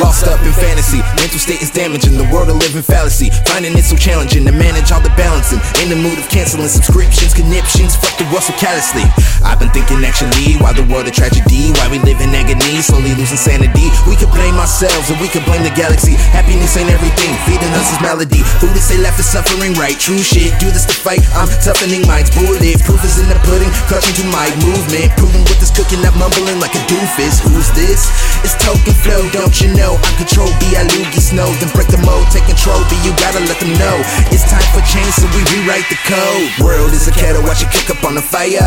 Lost up in fantasy, mental state is damaging. The world a living fallacy. Finding it so challenging to manage all the balancing. In the mood of canceling subscriptions, conniptions. Fuck the world so callously. I've been thinking actually, why the world a tragedy? Why we live in agony, slowly losing sanity. We could blame ourselves, and we could blame the galaxy. Happiness ain't everything, feeding us is melody. Who to say left is suffering right? True shit, do this to fight. I'm toughening minds, bullet. Proof is in the pudding, clutching to my movement. Proving with this cooking, up mumbling like a doofus. Who's this? It's token flow, don't you know? I control B, I loogie snow, then break the mold, take control B, you gotta let them know. It's time for change, so we rewrite the code. World is a kettle, watch it kick up on the fire.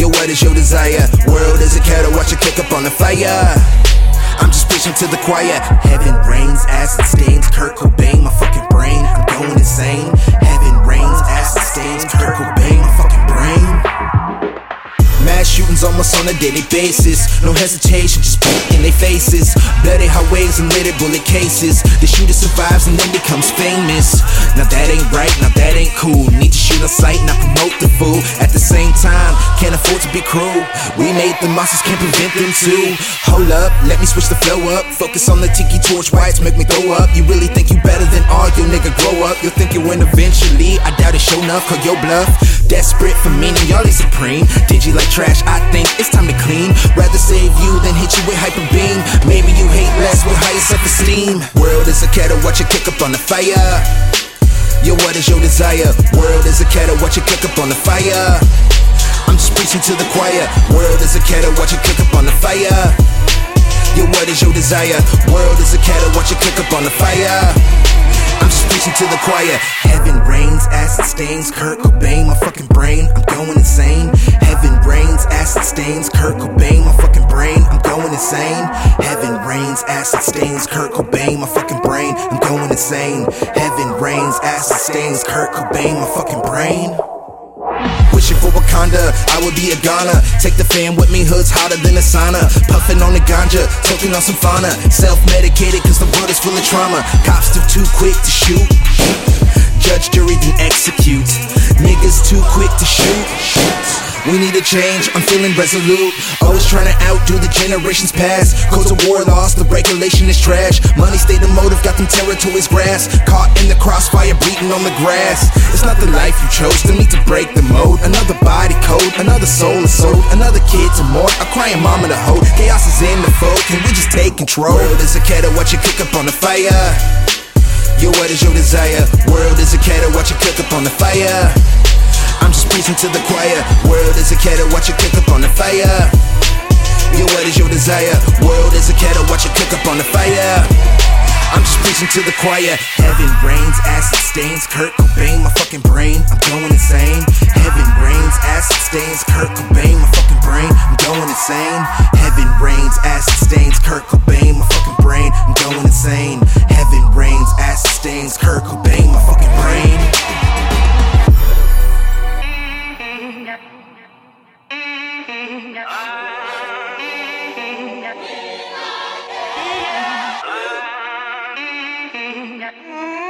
Yo, what is your desire? World is a kettle, watch it kick up on the fire. I'm just preaching to the choir. Heaven rains, acid stains, Kurt Cobain, my fucking brain. Almost on a daily basis. No hesitation, just beat in their faces. Bloody highways and littered bullet cases. The shooter survives and then becomes famous. Now that ain't right, now that ain't cool. Need to shoot on sight, not promote the fool. At the same time, to be cruel. We made the monsters, can't prevent them too. Hold up, let me switch the flow up. Focus on the tiki torch whites, make me throw up. You really think you better than all you nigga grow up? You'll think you win eventually. I doubt it, show enough, call your bluff. Desperate for meaning, y'all is supreme. Did you like trash? I think it's time to clean. Rather save you than hit you with hyper beam. Maybe you hate less with higher self esteem. World is a kettle, watch it kick up on the fire. Yo, what is your desire? World is a kettle, watch it kick up on the fire. Preaching to the choir. World is a kettle, watch it kick up on the fire. Yo, what is your desire? World is a kettle, watch it kick up on the fire. I'm just preaching to the choir. Heaven rains, acid stains, Kurt Cobain, my fucking brain. I'm going insane. Heaven rains, acid stains, Kurt Cobain, my fucking brain. I'm going insane. Heaven rains, acid stains, Kurt Cobain, my fucking brain. I'm going insane. Heaven rains, acid stains, Kurt Cobain, my fucking brain. Wishing for Wakanda, I would be a Ghana. Take the fan with me, hoods hotter than a sauna. Puffing on the ganja, toking on some fauna. Self medicated, cause the world is full of trauma. Cops too, too quick to shoot. Judge, jury, then execute. Niggas too quick to shoot. We need a change, I'm feeling resolute. Always trying to outdo the generations past. Codes of war lost, the regulation is trash. Money stay the motive, got them territories grass. Caught in the crossfire, bleeding on the grass. It's not the life you chose, still need to break the mode. Another body code, another soul is sold. Another kid to more, a crying mama to hold. Chaos is in the fold, can we just take control? World is a kettle, watch it cook up on the fire. Yo, what is your desire? World is a kettle, watch it cook up on the fire. Preaching to the choir. World is a kettle, watch it cook up on the fire. Yo, what is your desire? World is a kettle, watch it cook up on the fire. I'm just preaching to the choir. Heaven rains, acid stains, Kurt Cobain, my fucking brain. I'm going insane. Heaven rains, acid stains, Kurt Cobain, my fucking brain. I'm going insane. Heaven rains, acid Mm-hmm.